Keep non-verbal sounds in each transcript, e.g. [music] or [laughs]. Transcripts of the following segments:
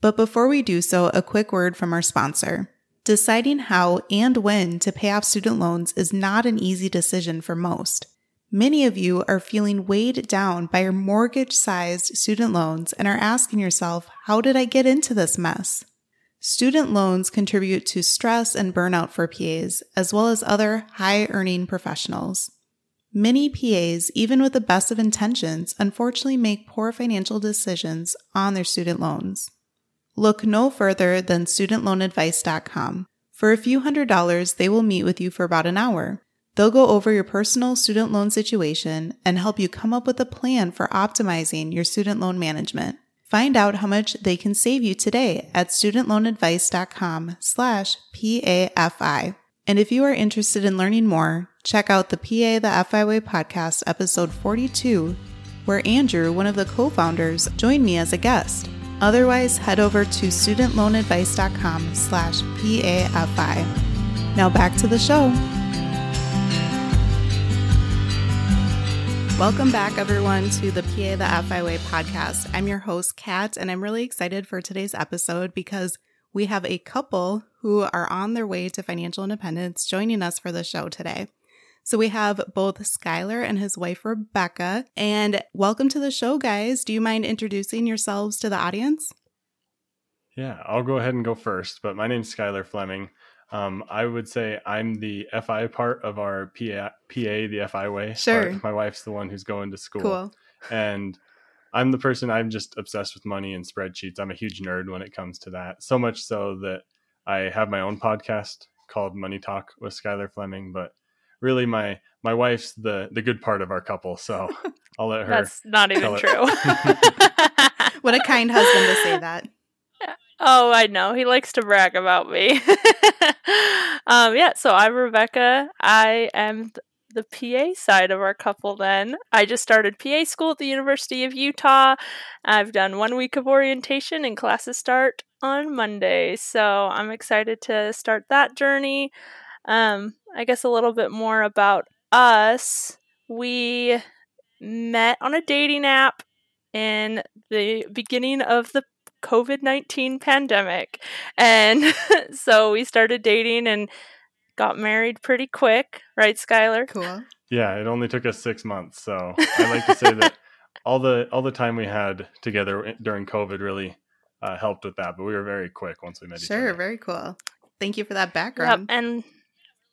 But before we do so, a quick word from our sponsor. Deciding how and when to pay off student loans is not an easy decision for most. Many of you are feeling weighed down by your mortgage sized student loans and are asking yourself, how did I get into this mess? Student loans contribute to stress and burnout for PAs, as well as other high earning professionals. Many PAs, even with the best of intentions, unfortunately make poor financial decisions on their student loans. Look no further than studentloanadvice.com. For a few hundred dollars, they will meet with you for about an hour. They'll go over your personal student loan situation and help you come up with a plan for optimizing your student loan management. Find out how much they can save you today at studentloanadvice.com slash PAFI. And if you are interested in learning more, check out the PA the FI Way podcast episode 42, where Andrew, one of the co-founders, joined me as a guest. Otherwise, head over to studentloanadvice.com slash PAFI. Now back to the show. Welcome back, everyone, to the PA the FI Way podcast. I'm your host, Kat, and I'm really excited for today's episode because we have a couple who are on their way to financial independence joining us for the show today. So we have both Skylar and his wife Rebecca. And welcome to the show, guys. Do you mind introducing yourselves to the audience? Yeah, I'll go ahead and go first. But my name's Skylar Fleming. Um, I would say I'm the FI part of our PA, PA the FI way. Sure. Part. My wife's the one who's going to school. Cool. And I'm the person I'm just obsessed with money and spreadsheets. I'm a huge nerd when it comes to that. So much so that I have my own podcast called Money Talk with Skylar Fleming, but really my my wife's the the good part of our couple so [laughs] i'll let her that's not even true [laughs] what a kind husband to say that [laughs] oh i know he likes to brag about me um yeah so i'm rebecca i am the PA side of our couple then. I just started PA school at the University of Utah. I've done one week of orientation and classes start on Monday. So I'm excited to start that journey. Um, I guess a little bit more about us. We met on a dating app in the beginning of the COVID 19 pandemic. And [laughs] so we started dating and got married pretty quick, right, Skylar? Cool. Yeah, it only took us six months. So [laughs] I like to say that all the all the time we had together during COVID really uh, helped with that. But we were very quick once we met sure, each other. Sure, very cool. Thank you for that background. Yep, and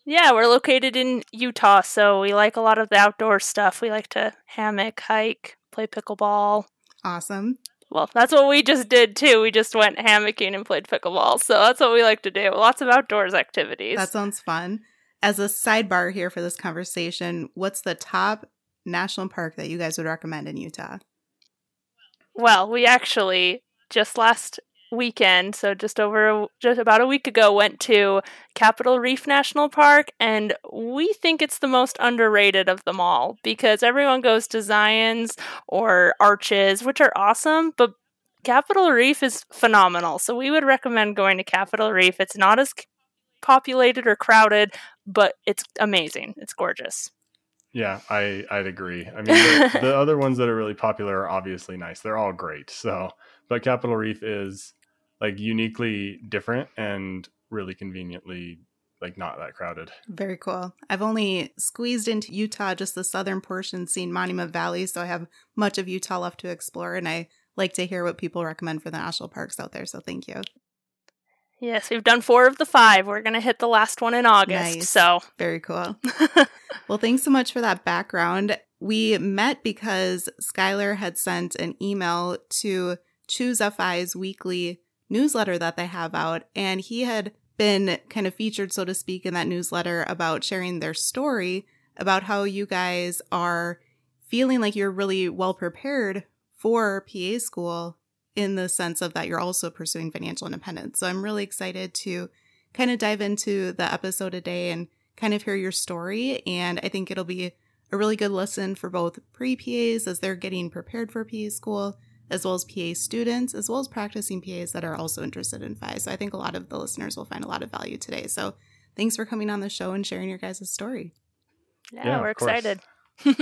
yeah, we're located in Utah, so we like a lot of the outdoor stuff. We like to hammock, hike, play pickleball. Awesome. Well, that's what we just did too. We just went hammocking and played pickleball. So that's what we like to do. Lots of outdoors activities. That sounds fun. As a sidebar here for this conversation, what's the top national park that you guys would recommend in Utah? Well, we actually just last weekend, so just over just about a week ago, went to Capitol Reef National Park, and we think it's the most underrated of them all because everyone goes to Zion's or Arches, which are awesome, but Capitol Reef is phenomenal. So we would recommend going to Capitol Reef. It's not as populated or crowded, but it's amazing. It's gorgeous. Yeah, I I'd agree. I [laughs] mean, the, the other ones that are really popular are obviously nice. They're all great. So, but Capitol Reef is like uniquely different and really conveniently like not that crowded. Very cool. I've only squeezed into Utah, just the southern portion, seen Monument Valley, so I have much of Utah left to explore, and I like to hear what people recommend for the national parks out there. So thank you. Yes, we've done four of the five. We're going to hit the last one in August. Nice. So, Very cool. [laughs] well, thanks so much for that background. We met because Skylar had sent an email to Choose FI's weekly newsletter that they have out, and he had been kind of featured, so to speak, in that newsletter about sharing their story about how you guys are feeling like you're really well prepared for PA school in the sense of that you're also pursuing financial independence. So I'm really excited to kind of dive into the episode today and kind of hear your story. And I think it'll be a really good lesson for both pre PAs as they're getting prepared for PA school, as well as PA students, as well as practicing PAs that are also interested in FI. So I think a lot of the listeners will find a lot of value today. So thanks for coming on the show and sharing your guys' story. yeah, Yeah, we're excited. [laughs]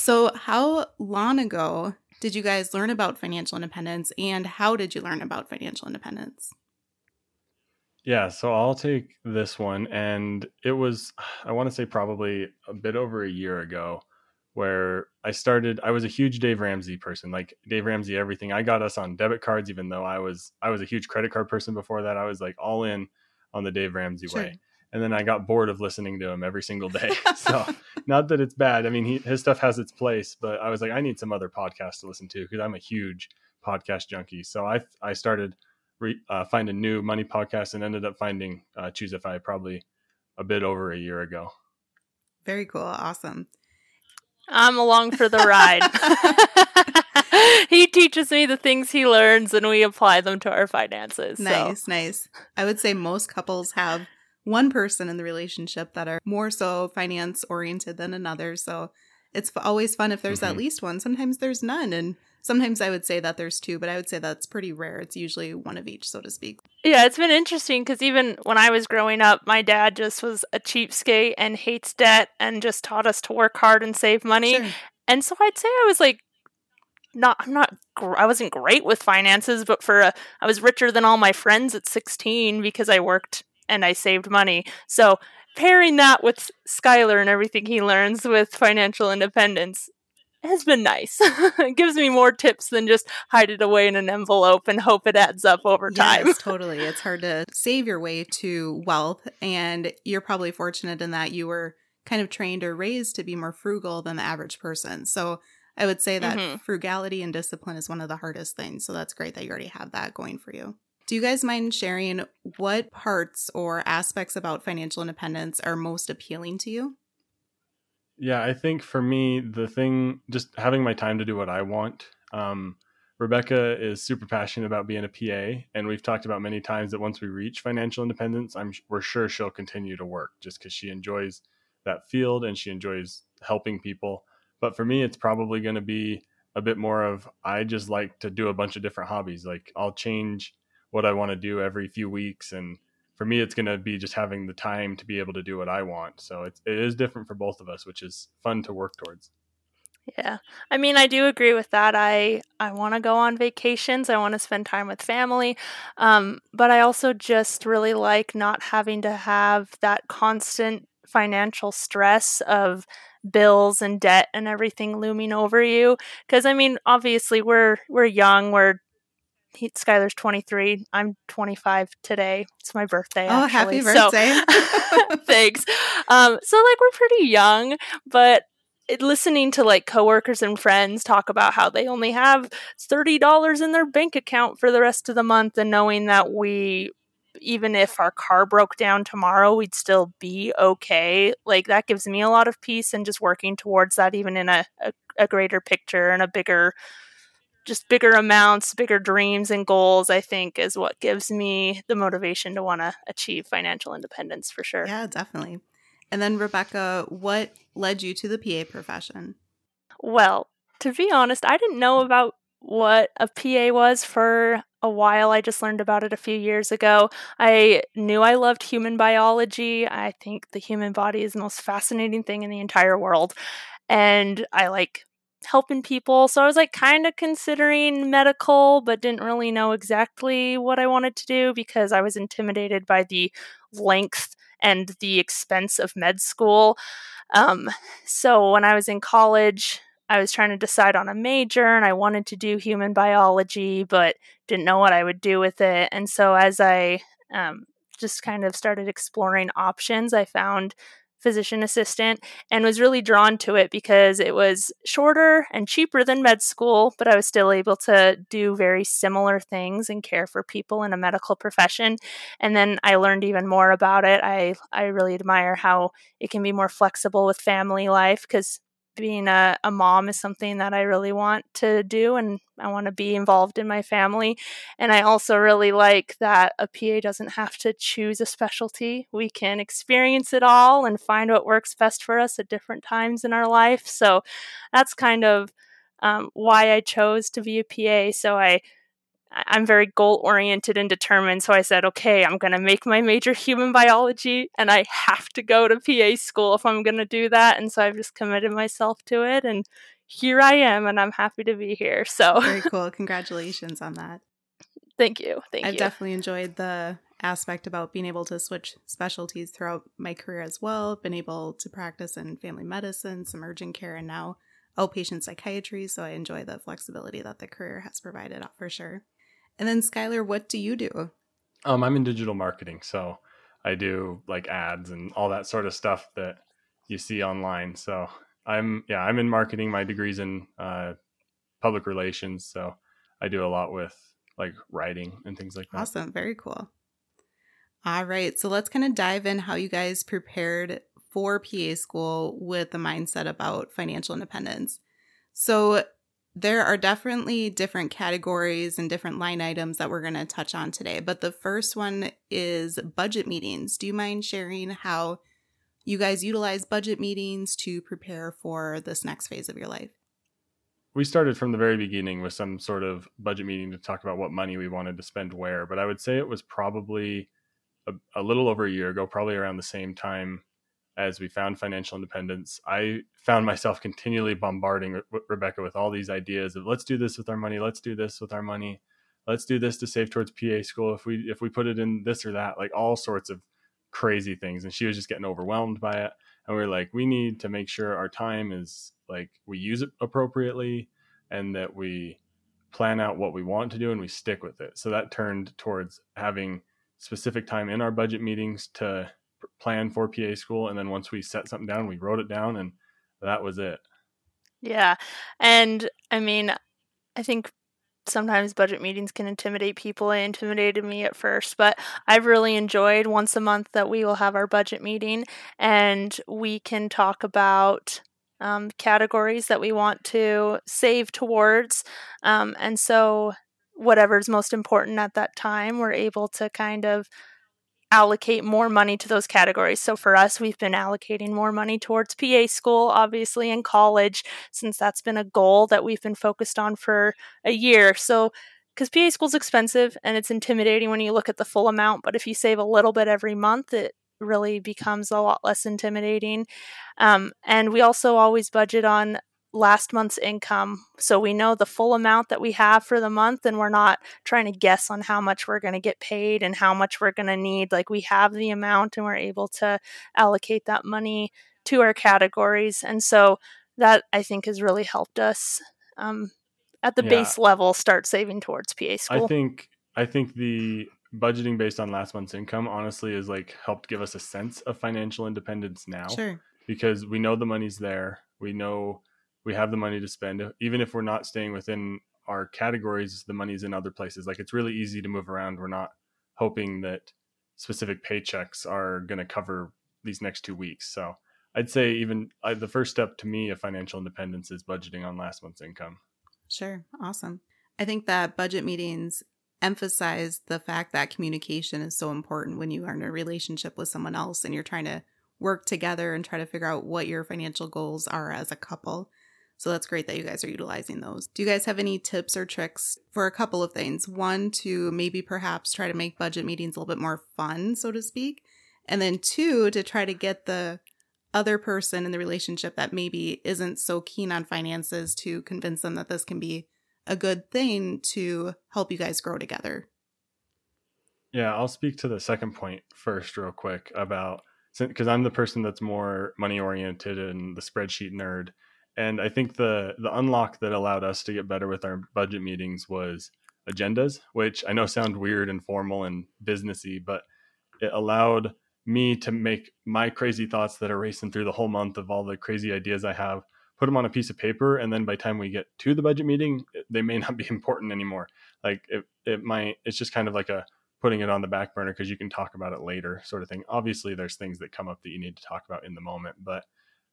So, how long ago did you guys learn about financial independence and how did you learn about financial independence? Yeah, so I'll take this one. And it was, [sighs] I want to say probably a bit over a year ago where I started. I was a huge Dave Ramsey person, like Dave Ramsey, everything. I got us on debit cards, even though I was, I was a huge credit card person before that. I was like all in on the Dave Ramsey Sure. way. And then I got bored of listening to him every single day. [laughs] so, not that it's bad. I mean, he, his stuff has its place, but I was like, I need some other podcast to listen to because I'm a huge podcast junkie. So I, I started re, uh, find a new money podcast and ended up finding uh, Choose FI probably a bit over a year ago. Very cool. Awesome. I'm along for the ride. [laughs] he teaches me the things he learns and we apply them to our finances. So. Nice, nice. I would say most couples have one person in the relationship that are more so finance oriented than another. So it's always fun if there's at Mhm. least one. Sometimes there's none. And sometimes I would say that there's two, but I would say that's pretty rare. It's usually one of each, so to speak. Yeah, it's been interesting because even when I was growing up, my dad just was a cheapskate and hates debt and just taught us to work hard and save money. Sure. And so I'd say I was like, not, I'm not, gr- I wasn't great with finances, but for a, I was richer than all my friends at 16 because I worked and I saved money. So pairing that with Skylar and everything he learns with financial independence has been nice. [laughs] it gives me more tips than just hide it away in an envelope and hope it adds up over time. Yes, totally. It's hard to save your way to wealth. And you're probably fortunate in that you were kind of trained or raised to be more frugal than the average person. So I would say that Mhm. frugality and discipline is one of the hardest things. So that's great that you already have that going for you. Do you guys mind sharing what parts or aspects about financial independence are most appealing to you? Yeah, I think for me, the thing, just having my time to do what I want. Um, Rebecca is super passionate about being a PA, and we've talked about many times that once we reach financial independence, I'm we're sure she'll continue to work just because she enjoys that field and she enjoys helping people. But for me, it's probably going to be a bit more of I just like to do a bunch of different hobbies. Like I'll change what I want to do every few weeks, and for me, it's going to be just having the time to be able to do what I want. So it's, it is different for both of us, which is fun to work towards. Yeah. I mean, I do agree with that. I I want to go on vacations. I want to spend time with family. Um, but I also just really like not having to have that constant financial stress of bills and debt and everything looming over you because I mean, obviously we're we're young. We're he, Skylar's 23. I'm 25 today. It's my birthday. Oh, actually. happy So- birthday. [laughs] [laughs] Thanks. Um, so like we're pretty young, but listening to like coworkers and friends talk about how they only have thirty dollars in their bank account for the rest of the month, and knowing that we, even if our car broke down tomorrow, we'd still be okay. Like that gives me a lot of peace, and just working towards that, even in a, a, a greater picture and a bigger just bigger amounts, bigger dreams and goals, I think is what gives me the motivation to want to achieve financial independence for sure. yeah, definitely. And then, Rebecca, what led you to the PA profession? Well, to be honest, I didn't know about what a PA was for a while. I just learned about it a few years ago. I knew I loved human biology. I think the human body is the most fascinating thing in the entire world. And I like helping people. So I was like kind of considering medical, but didn't really know exactly what I wanted to do because I was intimidated by the length and the expense of med school. Um, so when I was in college, I was trying to decide on a major and I wanted to do human biology, but didn't know what I would do with it. And so as I um, just kind of started exploring options. I found physician assistant and was really drawn to it because it was shorter and cheaper than med school, but I was still able to do very similar things and care for people in a medical profession. And then I learned even more about it. I, I really admire how it can be more flexible with family life because being a, a mom is something that I really want to do and I want to be involved in my family. And I also really like that a PA doesn't have to choose a specialty. We can experience it all and find what works best for us at different times in our life. So that's kind of um, why I chose to be a PA. So I I'm very goal oriented and determined. So I said, okay, I'm going to make my major human biology and I have to go to PA school if I'm going to do that. And so I've just committed myself to it. And here I am and I'm happy to be here. So [laughs] very cool. Congratulations on that. Thank you. Thank you. I've you. definitely enjoyed the aspect about being able to switch specialties throughout my career as well. Been able to practice in family medicine, some urgent care, and now outpatient psychiatry. So I enjoy the flexibility that the career has provided for sure. And then Skylar, what do you do? Um, I'm in digital marketing, so I do like ads and all that sort of stuff that you see online. So I'm yeah, I'm in marketing. My degree's in uh, public relations, so I do a lot with like writing and things like that. Awesome, very cool. All right, so let's kind of dive in how you guys prepared for PA school with the mindset about financial independence. So there are definitely different categories and different line items that we're going to touch on today. But the first one is budget meetings. Do you mind sharing how you guys utilize budget meetings to prepare for this next phase of your life? We started from the very beginning with some sort of budget meeting to talk about what money we wanted to spend where. But I would say it was probably a, a little over a year ago, probably around the same time as we found financial independence, I found myself continually bombarding Re- Rebecca with all these ideas of let's do this with our money, let's do this with our money, let's do this to save towards PA school if we if we put it in this or that, like all sorts of crazy things. And she was just getting overwhelmed by it. And we are like, we need to make sure our time is like we use it appropriately and that we plan out what we want to do and we stick with it. So that turned towards having specific time in our budget meetings to plan for PA school, and then once we set something down, we wrote it down, and that was it. Yeah, and I mean, I think sometimes budget meetings can intimidate people. It intimidated me at first, but I've really enjoyed once a month that we will have our budget meeting and we can talk about um, categories that we want to save towards. Um, and so, whatever's most important at that time, we're able to kind of allocate more money to those categories. So for us, we've been allocating more money towards PA school, obviously, in college, since that's been a goal that we've been focused on for a year. So because PA school's expensive and it's intimidating when you look at the full amount, but if you save a little bit every month, it really becomes a lot less intimidating. Um, and we also always budget on last month's income. So we know the full amount that we have for the month, and we're not trying to guess on how much we're going to get paid and how much we're going to need. Like we have the amount and we're able to allocate that money to our categories. And so that I think has really helped us um, at the yeah. base level start saving towards PA school. I think I think the budgeting based on last month's income honestly is like helped give us a sense of financial independence now. Sure. Because we know the money's there. We know we have the money to spend. Even if we're not staying within our categories the money's in other places. Like it's really easy to move around. We're not hoping that specific paychecks are going to cover these next two weeks. So i'd say even uh, the first step to me of financial independence is budgeting on last month's income. Sure. Awesome. I think that budget meetings emphasize the fact that communication is so important when you are in a relationship with someone else and you're trying to work together and try to figure out what your financial goals are as a couple so that's great that you guys are utilizing those. Do you guys have any tips or tricks for a couple of things? One, to maybe perhaps try to make budget meetings a little bit more fun, so to speak. And then two, to try to get the other person in the relationship that maybe isn't so keen on finances to convince them that this can be a good thing to help you guys grow together. Yeah, I'll speak to the second point first, real quick, about because I'm the person that's more money oriented and the spreadsheet nerd and I think the the unlock that allowed us to get better with our budget meetings was agendas, which I know sound weird and formal and businessy, but it allowed me to make my crazy thoughts that are racing through the whole month of all the crazy ideas I have, put them on a piece of paper, and then by the time we get to the budget meeting, they may not be [laughs] important anymore. Like it, it might. It's just kind of like a putting it on the back burner because you can talk about it later, sort of thing. Obviously, there's things that come up that you need to talk about in the moment, but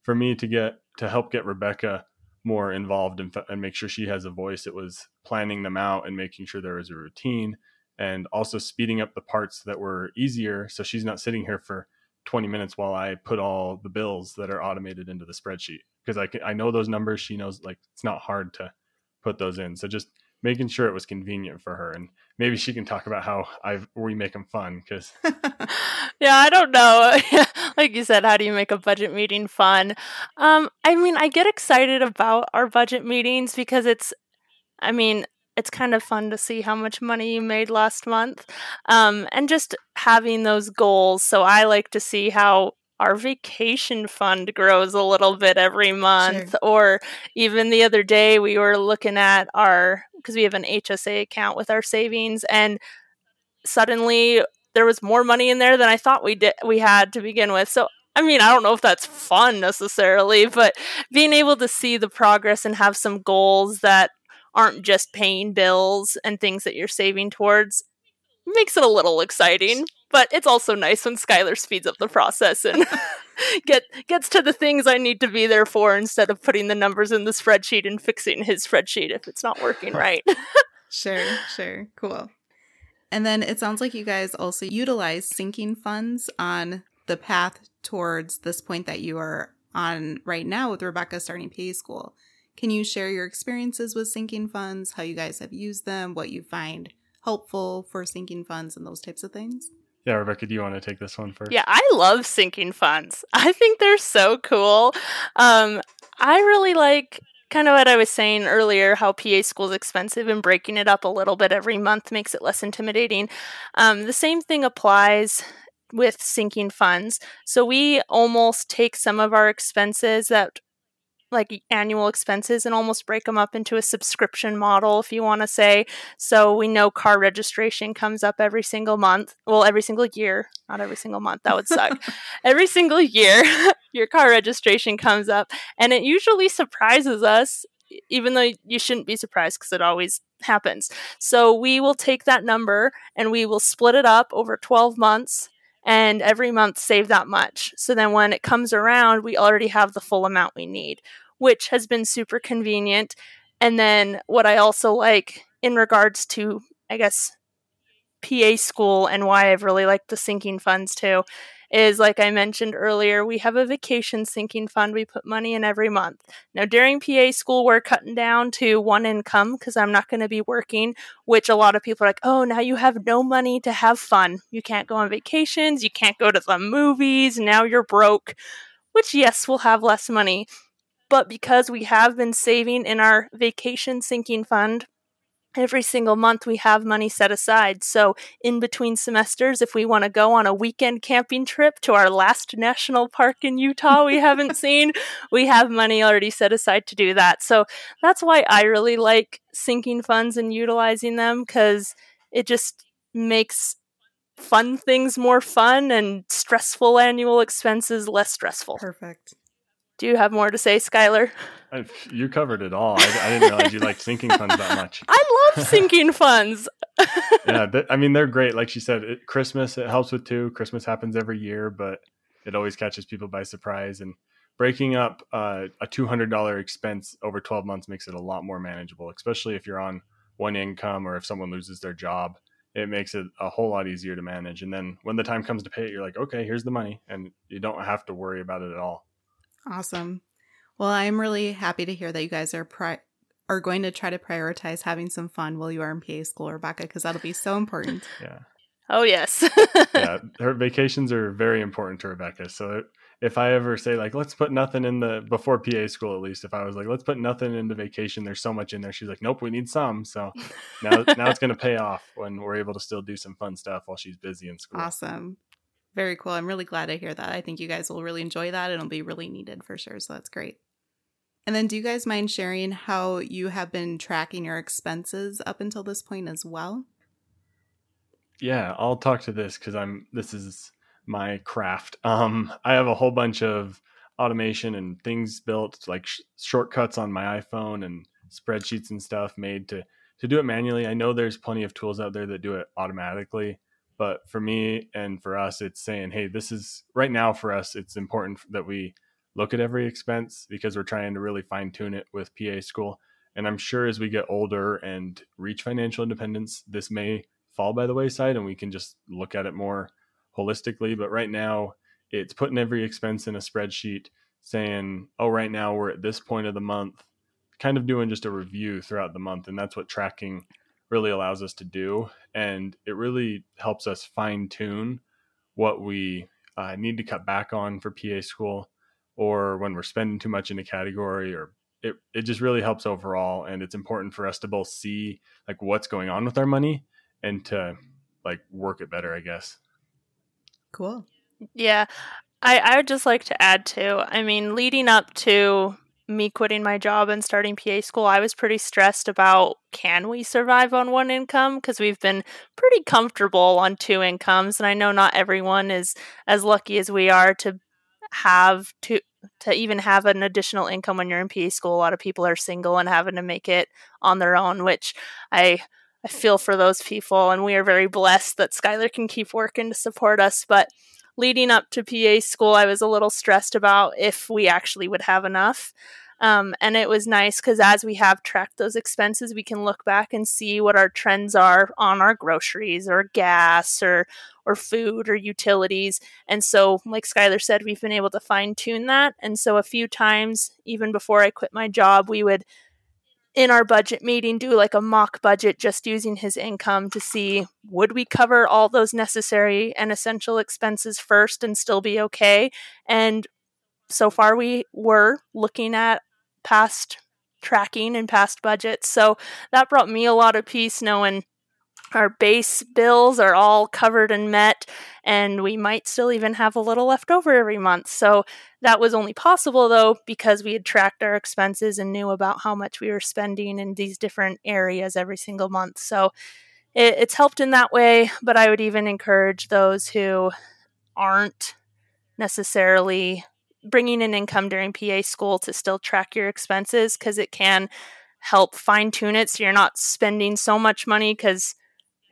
for me to get to help get Rebecca more involved and, and make sure she has a voice, it was planning them out and making sure there was a routine and also speeding up the parts that were easier. So she's not sitting here for 20 minutes while I put all the bills that are automated into the spreadsheet. Because I can, I know those numbers. She knows like it's not hard to put those in. So just making sure it was convenient for her and maybe she can talk about how I we make them fun because [laughs] yeah I don't know [laughs] like you said how do you make a budget meeting fun um I mean I get excited about our budget meetings because it's I mean it's kind of fun to see how much money you made last month um, and just having those goals so i like to see how our vacation fund grows a little bit every month sure. or even the other day we were looking at our because we have an hsa account with our savings and suddenly there was more money in there than i thought we did we had to begin with so I mean, I don't know if that's fun necessarily, but being able to see the progress and have some goals that aren't just paying bills and things that you're saving towards makes it a little exciting. But it's also nice when Skylar speeds up the process and [laughs] get gets to the things I need to be there for instead of putting the numbers in the spreadsheet and fixing his spreadsheet if it's not working right. [laughs] sure, sure. Cool. And then it sounds like you guys also utilize sinking funds on the path towards this point that you are on right now with Rebecca starting PA school. Can you share your experiences with sinking funds, how you guys have used them, what you find helpful for sinking funds, and those types of things? Yeah, Rebecca, do you want to take this one first? Yeah, I love sinking funds. I think they're so cool. Um, I really like kind of what I was saying earlier, how PA school is expensive and breaking it up a little bit every month makes it less intimidating. Um, the same thing applies with sinking funds. So we almost take some of our expenses that like annual expenses and almost break them up into a subscription model if you want to say. So we know car registration comes up every single month well every single year not every single month that would suck. [laughs] Every single year [laughs] your car registration comes up and it usually surprises us even though you shouldn't be surprised because it always happens. So we will take that number and we will split it up over 12 months and every month save that much. So then when it comes around, we already have the full amount we need, which has been super convenient. And then what I also like in regards to, I guess, PA school and why I've really liked the sinking funds too is like I mentioned earlier, we have a vacation sinking fund we put money in every month. Now, during PA school, we're cutting down to one income because I'm not going to be working, which a lot of people are like, oh, now you have no money to have fun. You can't go on vacations, you can't go to the movies, now you're broke, which, yes, we'll have less money. But because we have been saving in our vacation sinking fund every single month we have money set aside. So, in between semesters, if we want to go on a weekend camping trip to our last national park in Utah we haven't [laughs] seen, we have money already set aside to do that. So, that's why I really like sinking funds and utilizing them because it just makes fun things more fun and stressful annual expenses less stressful. Perfect. Do you have more to say, Skylar? You covered it all. I, I didn't realize you liked sinking funds that much. [laughs] I love sinking funds. [laughs] yeah, I mean they're great. Like she said, it, Christmas it helps with too. Christmas happens every year, but it always catches people by surprise. And breaking up uh, a two hundred dollar expense over twelve months makes it a lot more manageable, especially if you're on one income or if someone loses their job. It makes it a whole lot easier to manage. And then when the time comes to pay it, you're like, okay, here's the money, and you don't have to worry about it at all. Awesome. Well, I'm really happy to hear that you guys are pri- are going to try to prioritize having some fun while you are in PA school, Rebecca, because that'll be so important. [laughs] Yeah. Oh yes. [laughs] yeah, her vacations are very important to Rebecca. So if I ever say like, let's put nothing in the before PA school, at least if I was like, let's put nothing into vacation, there's so much in there. She's like, nope, we need some. So [laughs] now now it's going to pay off when we're able to still do some fun stuff while she's busy in school. Awesome. Very cool. I'm really glad to hear that. I think you guys will really enjoy that. It'll be really needed for sure. So that's great. And then, do you guys mind sharing how you have been tracking your expenses up until this point as well? Yeah, I'll talk to this because I'm. This is my craft. Um, I have a whole bunch of automation and things built, like sh- shortcuts on my iPhone and spreadsheets and stuff made to to do it manually. I know there's plenty of tools out there that do it automatically, but for me and for us, it's saying, hey, this is right now for us. It's important that we look at every expense because we're trying to really fine tune it with PA school. And I'm sure as we get older and reach financial independence, this may fall by the wayside and we can just look at it more holistically. But right now, it's putting every expense in a spreadsheet saying, oh, right now we're at this point of the month, kind of doing just a review throughout the month. And that's what tracking really allows us to do. And it really helps us fine tune what we uh, need to cut back on for PA school or when we're spending too much in a category or it, it just really helps overall and it's important for us to both see like what's going on with our money and to like work it better i guess cool yeah i i would just like to add to, i mean leading up to me quitting my job and starting pa school i was pretty stressed about can we survive on one income because we've been pretty comfortable on two incomes and i know not everyone is as lucky as we are to have to to even have an additional income when you're in PA school. A lot of people are single and having to make it on their own, which I I feel for those people, and we are very blessed that Skylar can keep working to support us. But leading up to PA school, I was a little stressed about if we actually would have enough. Um, and it was nice because as we have tracked those expenses, we can look back and see what our trends are on our groceries or gas or or food or utilities. And so, like Skylar said, we've been able to fine tune that. And so, a few times, even before I quit my job, we would in our budget meeting do like a mock budget just using his income to see would we cover all those necessary and essential expenses first and still be okay and so far we were looking at past tracking and past budgets. So that brought me a lot of peace knowing our base bills are all covered and met, and we might still even have a little left over every month. So that was only possible though because we had tracked our expenses and knew about how much we were spending in these different areas every single month. So it, it's helped in that way, but I would even encourage those who aren't necessarily bringing in income during PA school to still track your expenses because it can help fine tune it so you're not spending so much money because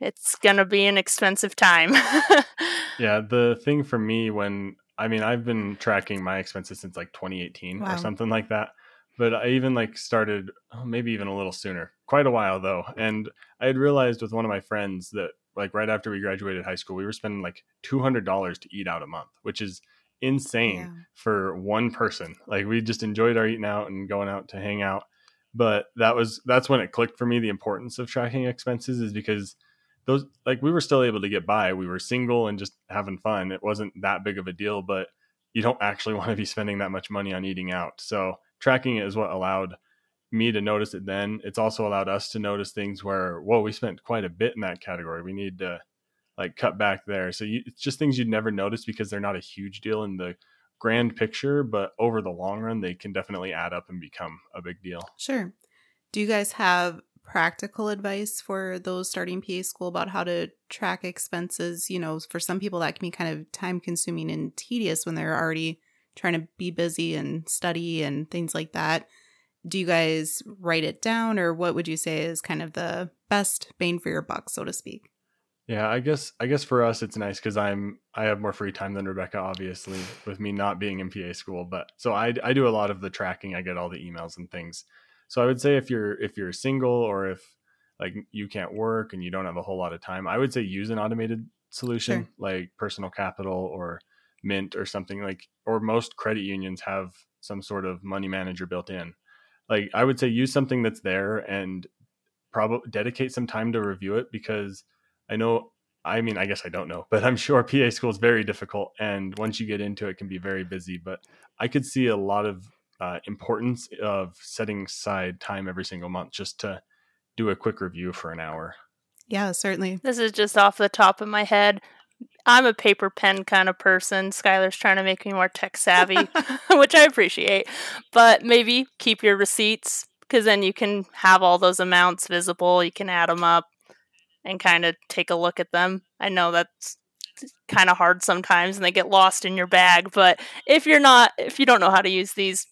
it's going to be an expensive time. [laughs] yeah, the thing for me when I mean, I've been tracking my expenses since like 2018 wow. or something like that. But I even like started oh, maybe even a little sooner, quite a while though. And I had realized with one of my friends that like right after we graduated high school, we were spending like $200 to eat out a month, which is insane yeah. for one person. Like we just enjoyed our eating out and going out to hang out. But that was that's when it clicked for me the importance of tracking expenses is because those like we were still able to get by. We were single and just having fun. It wasn't that big of a deal, but you don't actually [laughs] want to be spending that much money on eating out. So tracking it is what allowed me to notice it then. It's also allowed us to notice things where, whoa, we spent quite a bit in that category. We need to like cut back there. So you, it's just things you'd never notice because they're not a huge deal in the grand picture, but over the long run, they can definitely add up and become a big deal. Sure. Do you guys have practical advice for those starting PA school about how to track expenses? You know, for some people, that can be kind of time consuming and tedious when they're already trying to be busy and study and things like that. Do you guys write it down, or what would you say is kind of the best bang for your buck, so to speak? Yeah, I guess I guess for us it's nice because I'm I have more free time than Rebecca, obviously, with me not being in PA school. But so I I do a lot of the tracking. I get all the emails and things. So I would say if you're if you're single or if like you can't work and you don't have a whole lot of time, I would say use an automated solution sure. like Personal Capital or Mint or something like. Or most credit unions have some sort of money manager built in. Like I would say use something that's there and probably dedicate some time to review it because I know, I mean, I guess I don't know, but I'm sure [laughs] PA school is very difficult. And once you get into it, can be very busy. But I could see a lot of uh, importance of setting aside time every single month just to do a quick review for an hour. Yeah, certainly. This is just off the top of my head. I'm a paper pen kind of person. Skylar's trying to make me more tech savvy, [laughs] [laughs] which I appreciate. But maybe keep your receipts because then you can have all those amounts visible. You can add them up and kind of take a look at them. I know that's kind of hard sometimes and they get lost in your bag, but if you're not if you don't know how to use these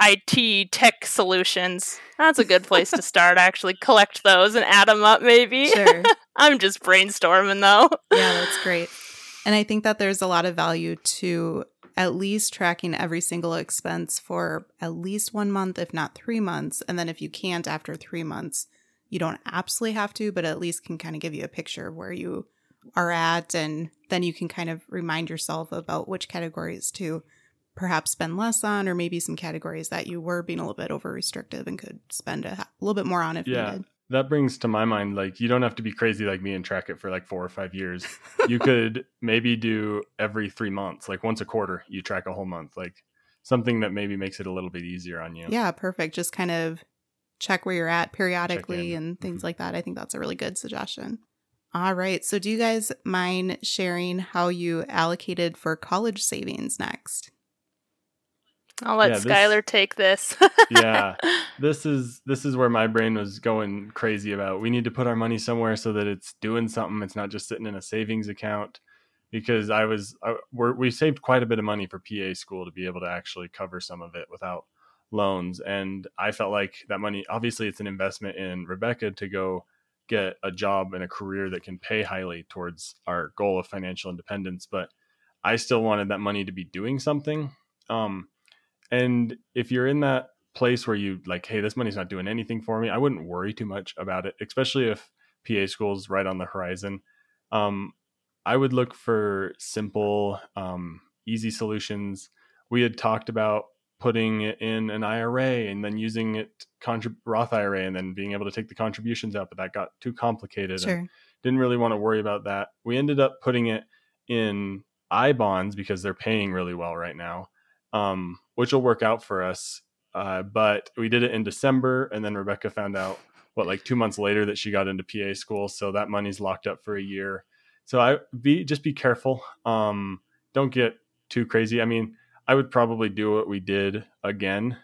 IT tech solutions, that's a good place to start. Actually, collect those and add them up, maybe. Sure. [laughs] I'm just brainstorming though. Yeah, that's great. And I think that there's a lot of value to at least tracking every single expense for at least one month, if not three months. And then if you can't after three months, you don't absolutely have to, but at least can kind of give you a picture of where you are at. And then you can kind of remind yourself about which categories to perhaps spend less on, or maybe some categories that you were being a little bit over restrictive and could spend a, a little bit more on if Yeah. needed. That brings to my mind like you don't have to be crazy like me and track it for like 4 or 5 years. you [laughs] could maybe do every 3 months, like once a quarter you track a whole month, like something that maybe makes it a little bit easier on you. Yeah, perfect. Just kind of check where you're at periodically and things Mhm. like that. I think that's a really good suggestion. All right. So, do you guys mind sharing how you allocated for college savings next? I'll let Yeah, Skylar take this. [laughs] Yeah. [laughs] This is this is where my brain was going crazy about. We need to put our money somewhere so that it's doing something. It's not just sitting in a savings account. Because I was, I, we're, we saved quite a bit of money for PA school to be able to actually cover some of it without loans, and I felt like that money. Obviously, it's an investment in Rebecca to go get a job and a career that can pay highly towards our goal of financial independence. But I still wanted that money to be doing something. Um, and if you're in that place where you like, hey, this money's not doing anything for me, I wouldn't worry too much about it, especially if PA school's right on the horizon. Um, I would look for simple, um, easy solutions. We had talked about putting it in an IRA and then using it contrib- Roth IRA and then being able to take the contributions out, but that got too complicated. and Sure. didn't really want to worry about that. We ended up putting it in I bonds because they're paying really well right now, um, which will work out for us. Uh, but we did it in December, and then Rebecca found out what like two months later that she got into PA school, so that money's locked up for a year. So I be just be careful. Um, don't get too crazy. I mean, I would probably do what we did again,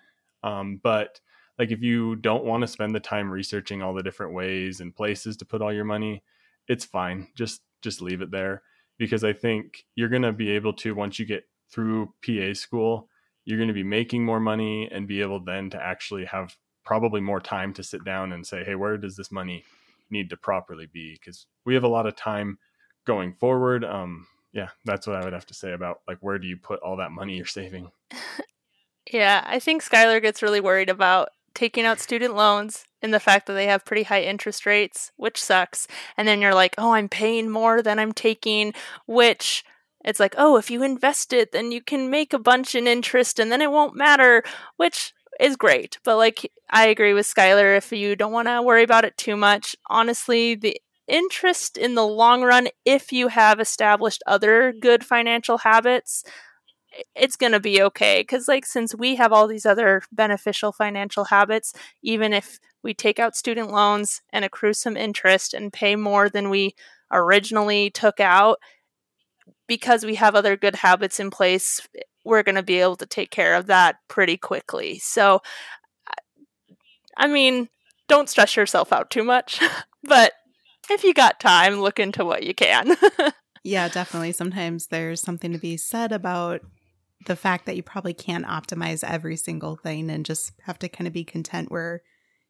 um, but like if you don't want to spend the time researching all the different ways and places to put all your money, it's fine. Just just leave it there because I think you're going to be able to once you get through PA school, you're going to be making more money and be able then to actually have probably more time to sit down and say, "Hey, where does this money need to properly be?" because we have a lot of time going forward. Um yeah, that's what I would have to say about like where do you put all that money you're saving? [laughs] Yeah, I think Skylar gets really worried about taking out student loans and the fact that they have pretty high interest rates, which sucks. And then you're like, oh, I'm paying more than I'm taking, which it's like, oh, if you invest it, then you can make a bunch in interest and then it won't matter, which is great. But like, I agree with Skylar. If you don't want to worry about it too much, honestly, the interest in the long run, if you have established other good financial habits, it's going to be okay because like since we have all these other beneficial financial habits even if we take out student loans and accrue some interest and pay more than we originally took out because we have other good habits in place we're going to be able to take care of that pretty quickly so i mean don't stress yourself out too much [laughs] but if you got time look into what you can [laughs] Yeah, definitely. Sometimes there's something to be said about the fact that you probably can't optimize every single thing and just have to kind of be content where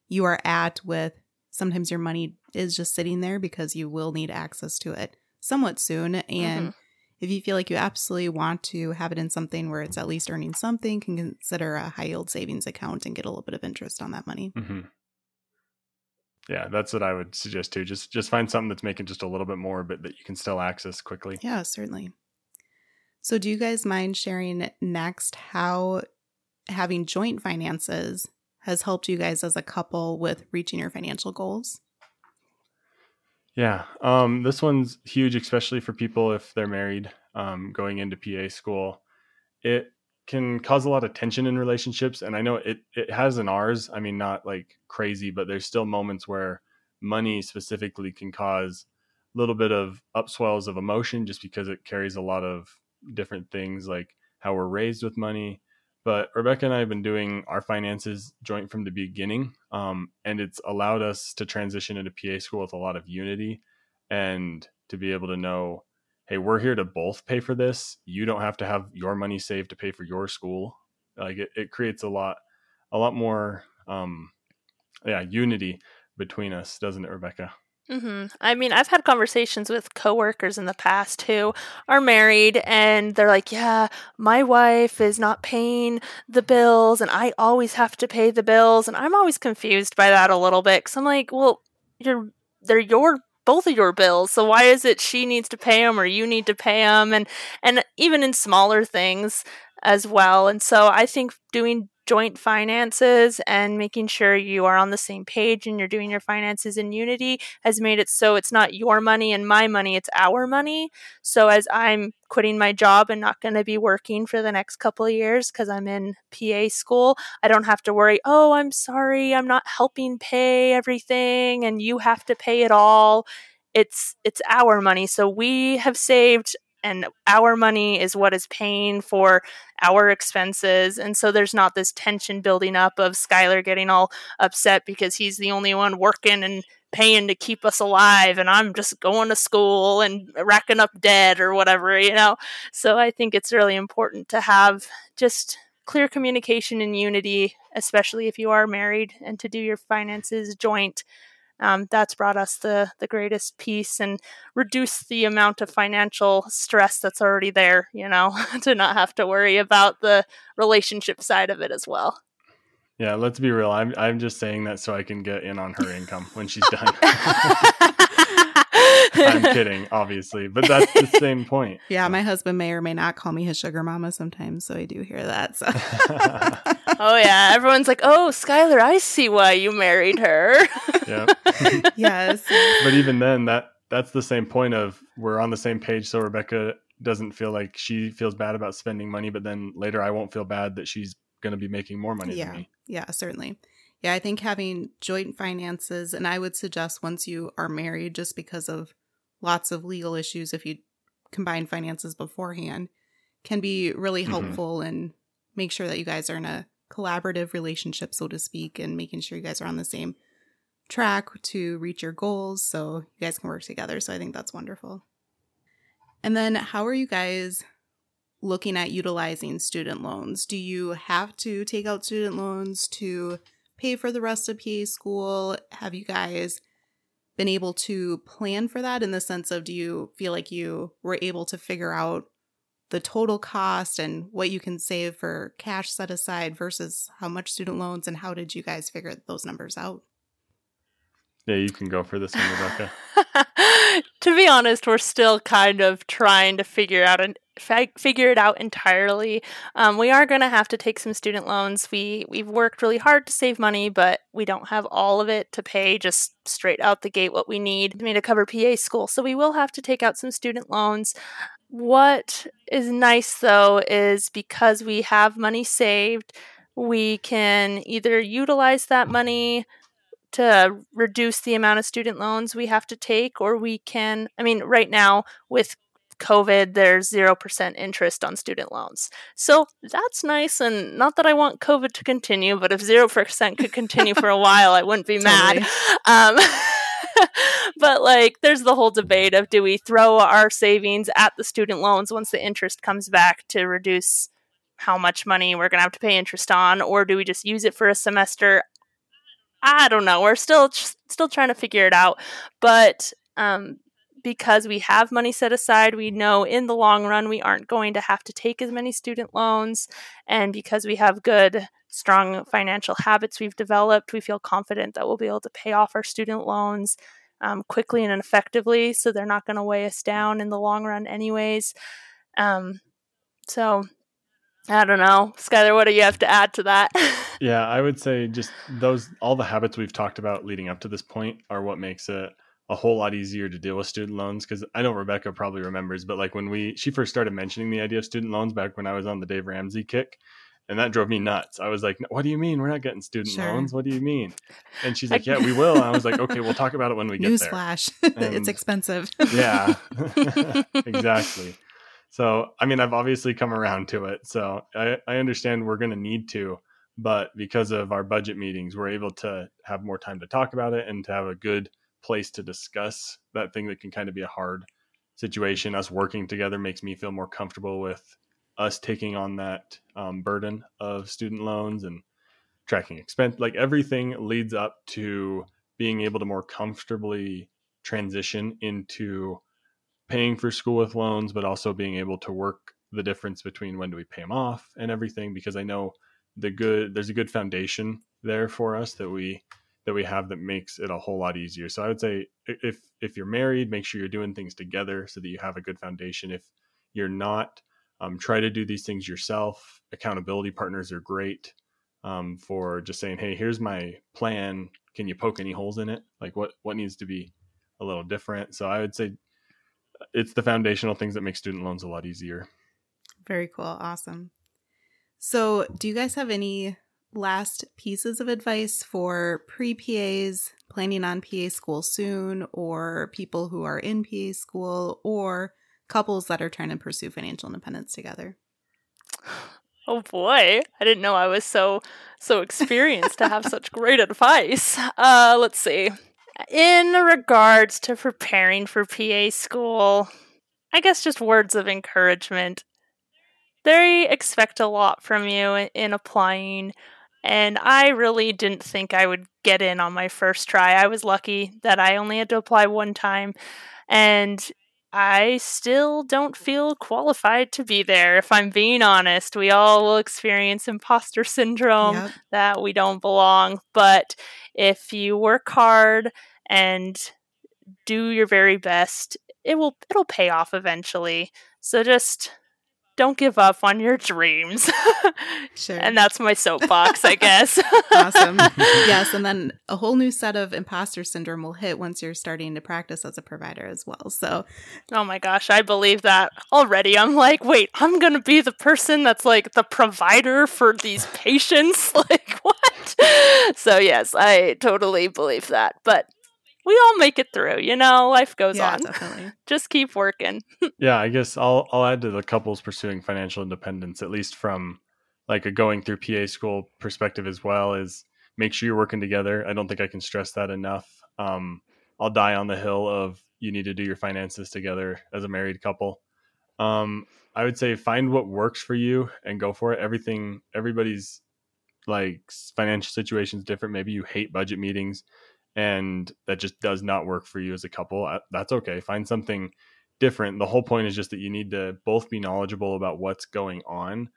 you are at with sometimes your money is just sitting there because you will need access to it somewhat soon. And mm-hmm. If you feel like you absolutely want to have it in something where it's at least earning something, can consider a high yield savings account and get a little bit of interest on that money. hmm Yeah, that's what I would suggest too. Just just find something that's making just a little bit more, but that you can still access quickly. Yeah, certainly. So, do you guys mind sharing next how having joint finances has helped you guys as a couple with reaching your financial goals? Yeah, um, this one's huge, especially for people if they're married, um, going into PA school. It can cause a lot of tension in relationships, and I know it it has in ours. I mean, not like crazy, but there's still moments where money specifically can cause a little bit of upswells of emotion just because it carries a lot of different things like how we're raised with money. But Rebecca and I have been doing our finances joint from the beginning, um, and it's allowed us to transition into PA school with a lot of unity and to be able to know, hey, we're here to both pay for this. You don't have to have your money saved to pay for your school. Like it, it creates a lot, a lot more, um, yeah, unity between us, doesn't it, Rebecca? Hmm I mean, I've had conversations with coworkers in the past who are married and they're like, yeah, my wife is not paying the bills and I always have to pay the bills. And I'm always confused by that a little bit because I'm like, well, you're, they're your both of your bills so why is it she needs to pay them or you need to pay them and and even in smaller things as well and so i think doing joint finances and making sure you are on the same page and you're doing your finances in unity has made it so it's not your money and my money, it's our money. So as I'm quitting my job and not going to be working for the next couple of years because I'm in PA school, I don't have to worry, oh, I'm sorry, I'm not helping pay everything and you have to pay it all. It's it's our money. So we have saved and our money is what is paying for our expenses. And so there's not this tension building up of Skylar getting all upset because he's the only one working and paying to keep us alive and I'm just going to school and racking up debt or whatever, you know. So I think it's really important to have just clear communication and unity, especially if you are married and to do your finances joint um, that's brought us the the greatest peace and reduced the amount of financial stress that's already there. You know, [laughs] to not have to worry about the relationship side of it as well. Yeah, let's be real. I'm I'm just saying that so I can get in on her income when she's done. [laughs] [laughs] I'm [laughs] kidding, obviously, but that's the same point. [laughs] Yeah, my husband may or may not call me his sugar mama sometimes, so I do hear that. So. [laughs] oh yeah, everyone's like, "Oh, Skylar, I see why you married her." yeah. yes. But even then, that that's the same point of we're on the same page, so Rebecca doesn't feel like she feels bad about spending money, but then later I won't feel bad that she's going to be making more money yeah. than me. Yeah, certainly. Yeah, I think having joint finances, and I would suggest once you are married, just because of lots of legal issues, if you combine finances beforehand, can be really mm-hmm. helpful mm-hmm. and make sure that you guys are in a collaborative relationship, so to speak, and making sure you guys are on the same track to reach your goals so you guys can work together. So I think that's wonderful. And then, how are you guys looking at utilizing student loans? Do you have to take out student loans to pay for the rest of PA school? Have you guys been able to plan for that in the sense of do you feel like you were able to figure out the total cost and what you can save for cash set aside versus how much student loans and how did you guys figure those numbers out? Yeah, you can go for this one, Rebecca. [laughs] to be honest, we're still kind of trying to figure out an figure it out entirely. Um, we are going to have to take some student loans. We we've worked really hard to save money, but we don't have all of it to pay just straight out the gate what we need to cover PA school. So we will have to take out some student loans. What is nice though is because we have money saved, we can either utilize that money to reduce the amount of student loans we have to take, or we can, I mean, right now with COVID, there's 0% interest on student loans. So that's nice. And not that I want COVID to continue, but if 0% could continue for a [laughs] while, I wouldn't be mad. Um, [laughs] but like, there's the whole debate of do we throw our savings at the student loans once the interest comes back to reduce how much money we're going to have to pay interest on, or do we just use it for a semester? I don't know. We're still still trying to figure it out, but um, because we have money set aside, we know in the long run we aren't going to have to take as many student loans, and because we have good, strong financial habits we've developed, we feel confident that we'll be able to pay off our student loans um, quickly and effectively, so they're not going to weigh us down in the long run, anyways. Um, so I don't know. Skylar, what do you have to add to that? [laughs] yeah, I would say just those all the habits we've talked about leading up to this point are what makes it a whole lot easier to deal with student loans because I know Rebecca probably remembers, but like when we she first started mentioning the idea of student loans back when I was on the Dave Ramsey kick, And that drove me nuts. I was like, "What do you mean we're not getting student Sure. loans? What do you mean?" And she's like, "Yeah, we will." And I was like, "Okay, we'll talk about it when we get there." Newsflash. [laughs] It's expensive. yeah [laughs] [laughs] exactly so i mean i've obviously come around to it so i, I understand we're going to need to but because of our budget meetings we're able to have more time to talk about it and to have a good place to discuss that thing that can kind of be a hard situation us working together makes me feel more comfortable with us taking on that um, burden of student loans and tracking expense like everything leads up to being able to more comfortably transition into paying for school with loans, but also being able to work the difference between when do we pay them off and everything. Because I know the good there's a good foundation there for us that we that we have that makes it a whole lot easier. So I would say if if you're married, make sure you're doing things together so that you have a good foundation. If you're not, um, try to do these things yourself. Accountability partners are great um, for just saying, "Hey, here's my plan. Can you poke any holes in it? Like what what needs to be a little different?" So I would say it's the foundational things that make student loans a lot easier. Very cool. Awesome. So, do you guys have any last pieces of advice for pre PAs planning on PA school soon, or people who are in PA school, or couples that are trying to pursue financial independence together? Oh boy, I didn't know I was so so experienced to have such great [laughs] advice. Uh, let's see. In regards to preparing for PA school, I guess just words of encouragement. They expect a lot from you in, in applying, and I really didn't think I would get in on my first try. I was lucky that I only had to apply one time, and I still don't feel qualified to be there. If I'm being honest, we all will experience imposter syndrome Yep. that we don't belong. But if you work hard and do your very best, it will it'll pay off eventually. So just don't give up on your dreams. [laughs] Sure. and that's my soapbox, I guess. [laughs] awesome. [laughs] yes. And then a whole new set of imposter syndrome will hit once you're starting to practice as a provider as well. So, Oh my gosh, I believe that already. I'm like, wait, I'm going to be the person that's like the provider for these patients? like, what? So, yes, I totally believe that. But we all make it through, you know, life goes yeah, on. definitely. [laughs] Just keep working. [laughs] Yeah, I guess I'll I'll add to the couples pursuing financial independence, at least from like a going through PA school perspective as well, is make sure you're working together. I don't think I can stress that enough. Um, I'll die on the hill of you need to do your finances together as a married couple. Um, I would say find what works for you and go for it. Everything, everybody's like financial situation is different. Maybe you hate budget meetings and that just does not work for you as a couple. Uh, That's okay. Find something different. The whole point is just that you need to both be knowledgeable about what's going on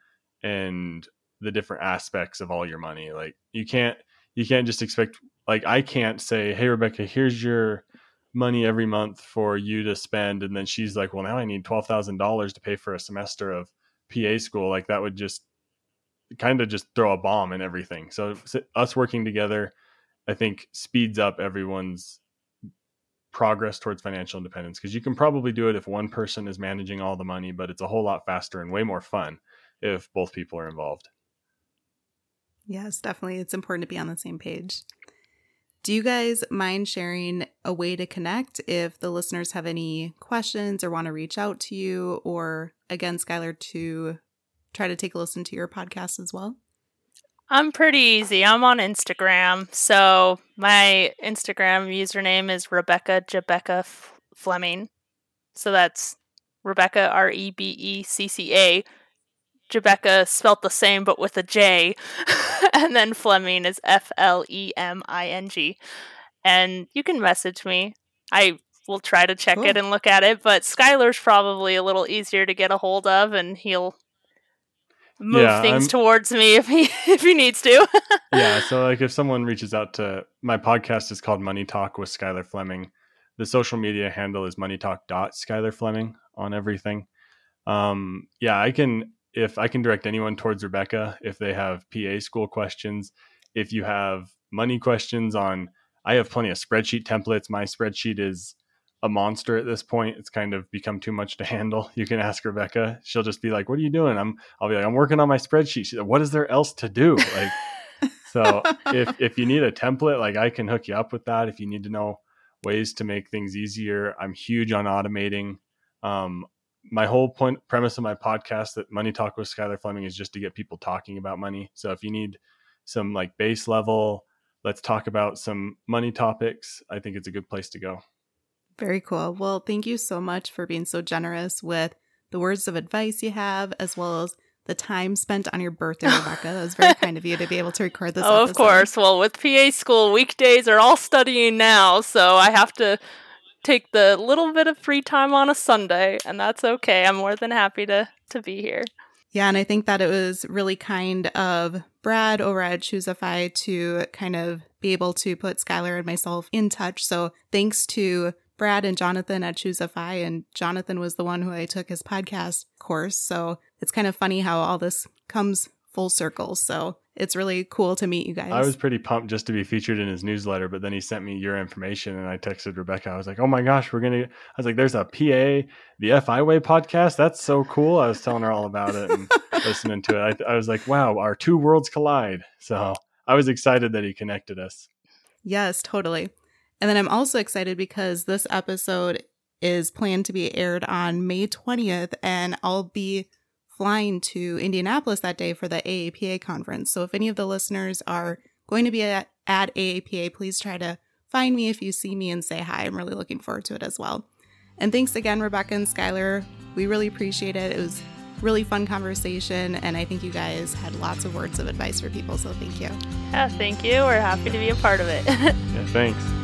and the different aspects of all your money. Like you can't you can't just expect like I can't say, "Hey Rebecca, here's your money every month for you to spend." And then she's like, "Well, now I need $12,000 to pay for a semester of PA school." Like that would just kind of just throw a bomb in everything. So us working together I think speeds up everyone's progress towards financial independence because you can probably do it if one person is managing all the money, but it's a whole lot faster and way more fun if both people are involved. Yes, definitely. It's important to be on the same page. Do you guys mind sharing a way to connect if the listeners have any questions or want to reach out to you, or again, Skylar, to try to take a listen to your podcast as well? I'm pretty easy. I'm on Instagram. So my Instagram username is Rebecca Jebecca Fleming. So that's Rebecca R E B E C C A. Jebecca spelt the same but with a J. [laughs] and then Fleming is F L E M I N G. And you can message me. I will try to check Cool. it and look at it, but Skylar's probably a little easier to get a hold of and he'll move Yeah, things I'm- towards me if he [laughs] if he needs to. [laughs] yeah. So like if someone reaches out to my podcast is called Money Talk with Skylar Fleming. The social media handle is money talk dot Skylar Fleming on everything. Um, yeah, I can if I can direct anyone towards Rebecca if they have PA school questions, if you have money questions on I have plenty of spreadsheet templates. My spreadsheet is a monster at this point. It's kind of become too much to [laughs] handle. You can ask Rebecca; she'll just be like, "What are you doing?" I'm, I'll be like, "I'm working on my spreadsheet." She's like, "What is there else to do?" Like, [laughs] so if if you need a template, like I can hook you up with that. If you need to know ways to make things easier, I'm huge on automating. Um, my whole point premise of my podcast that money talk with skylar fleming is just to get people talking about money so if you need some like base level let's talk about some money topics i think it's a good place to go very cool well thank you so much for being so generous with the words of advice you have as well as the time spent on your birthday, Rebecca. That was very [laughs] kind of you to be able to record this. Oh, episode. of course. Well, with PA school, weekdays are all studying now, so I have to take the little bit of free time on a Sunday, and that's okay. I'm more than happy to to be here. Yeah, and I think that it was really kind of Brad over at ChooseFI to kind of be able to put Skylar and myself in touch. So thanks to Brad and Jonathan at ChooseFI, and Jonathan was the one who I took his podcast course. So it's kind of funny how all this comes full circle. So it's really cool to meet you guys. I was pretty pumped just to be featured in his newsletter, but then he sent me your information and I texted Rebecca. I was like, oh my gosh, we're going to, I was like, there's a PA, the FI Way podcast. That's so cool. I was telling her all about it and [laughs] listening to it. I, I was like, wow, our two worlds collide. So I was excited that he connected us. Yes, totally. And then I'm also excited because this episode is planned to be aired on May 20th and I'll be flying to Indianapolis that day for the AAPA conference. So if any of the listeners are going to be at, at AAPA, please try to find me if you see me and say hi. I'm really looking forward to it as well. And thanks again, Rebecca and Skylar. We really appreciate it. It was really fun conversation, and I think you guys had lots of words of advice for people. So thank you. Yeah, thank you. We're happy to be a part of it. [laughs] yeah, thanks.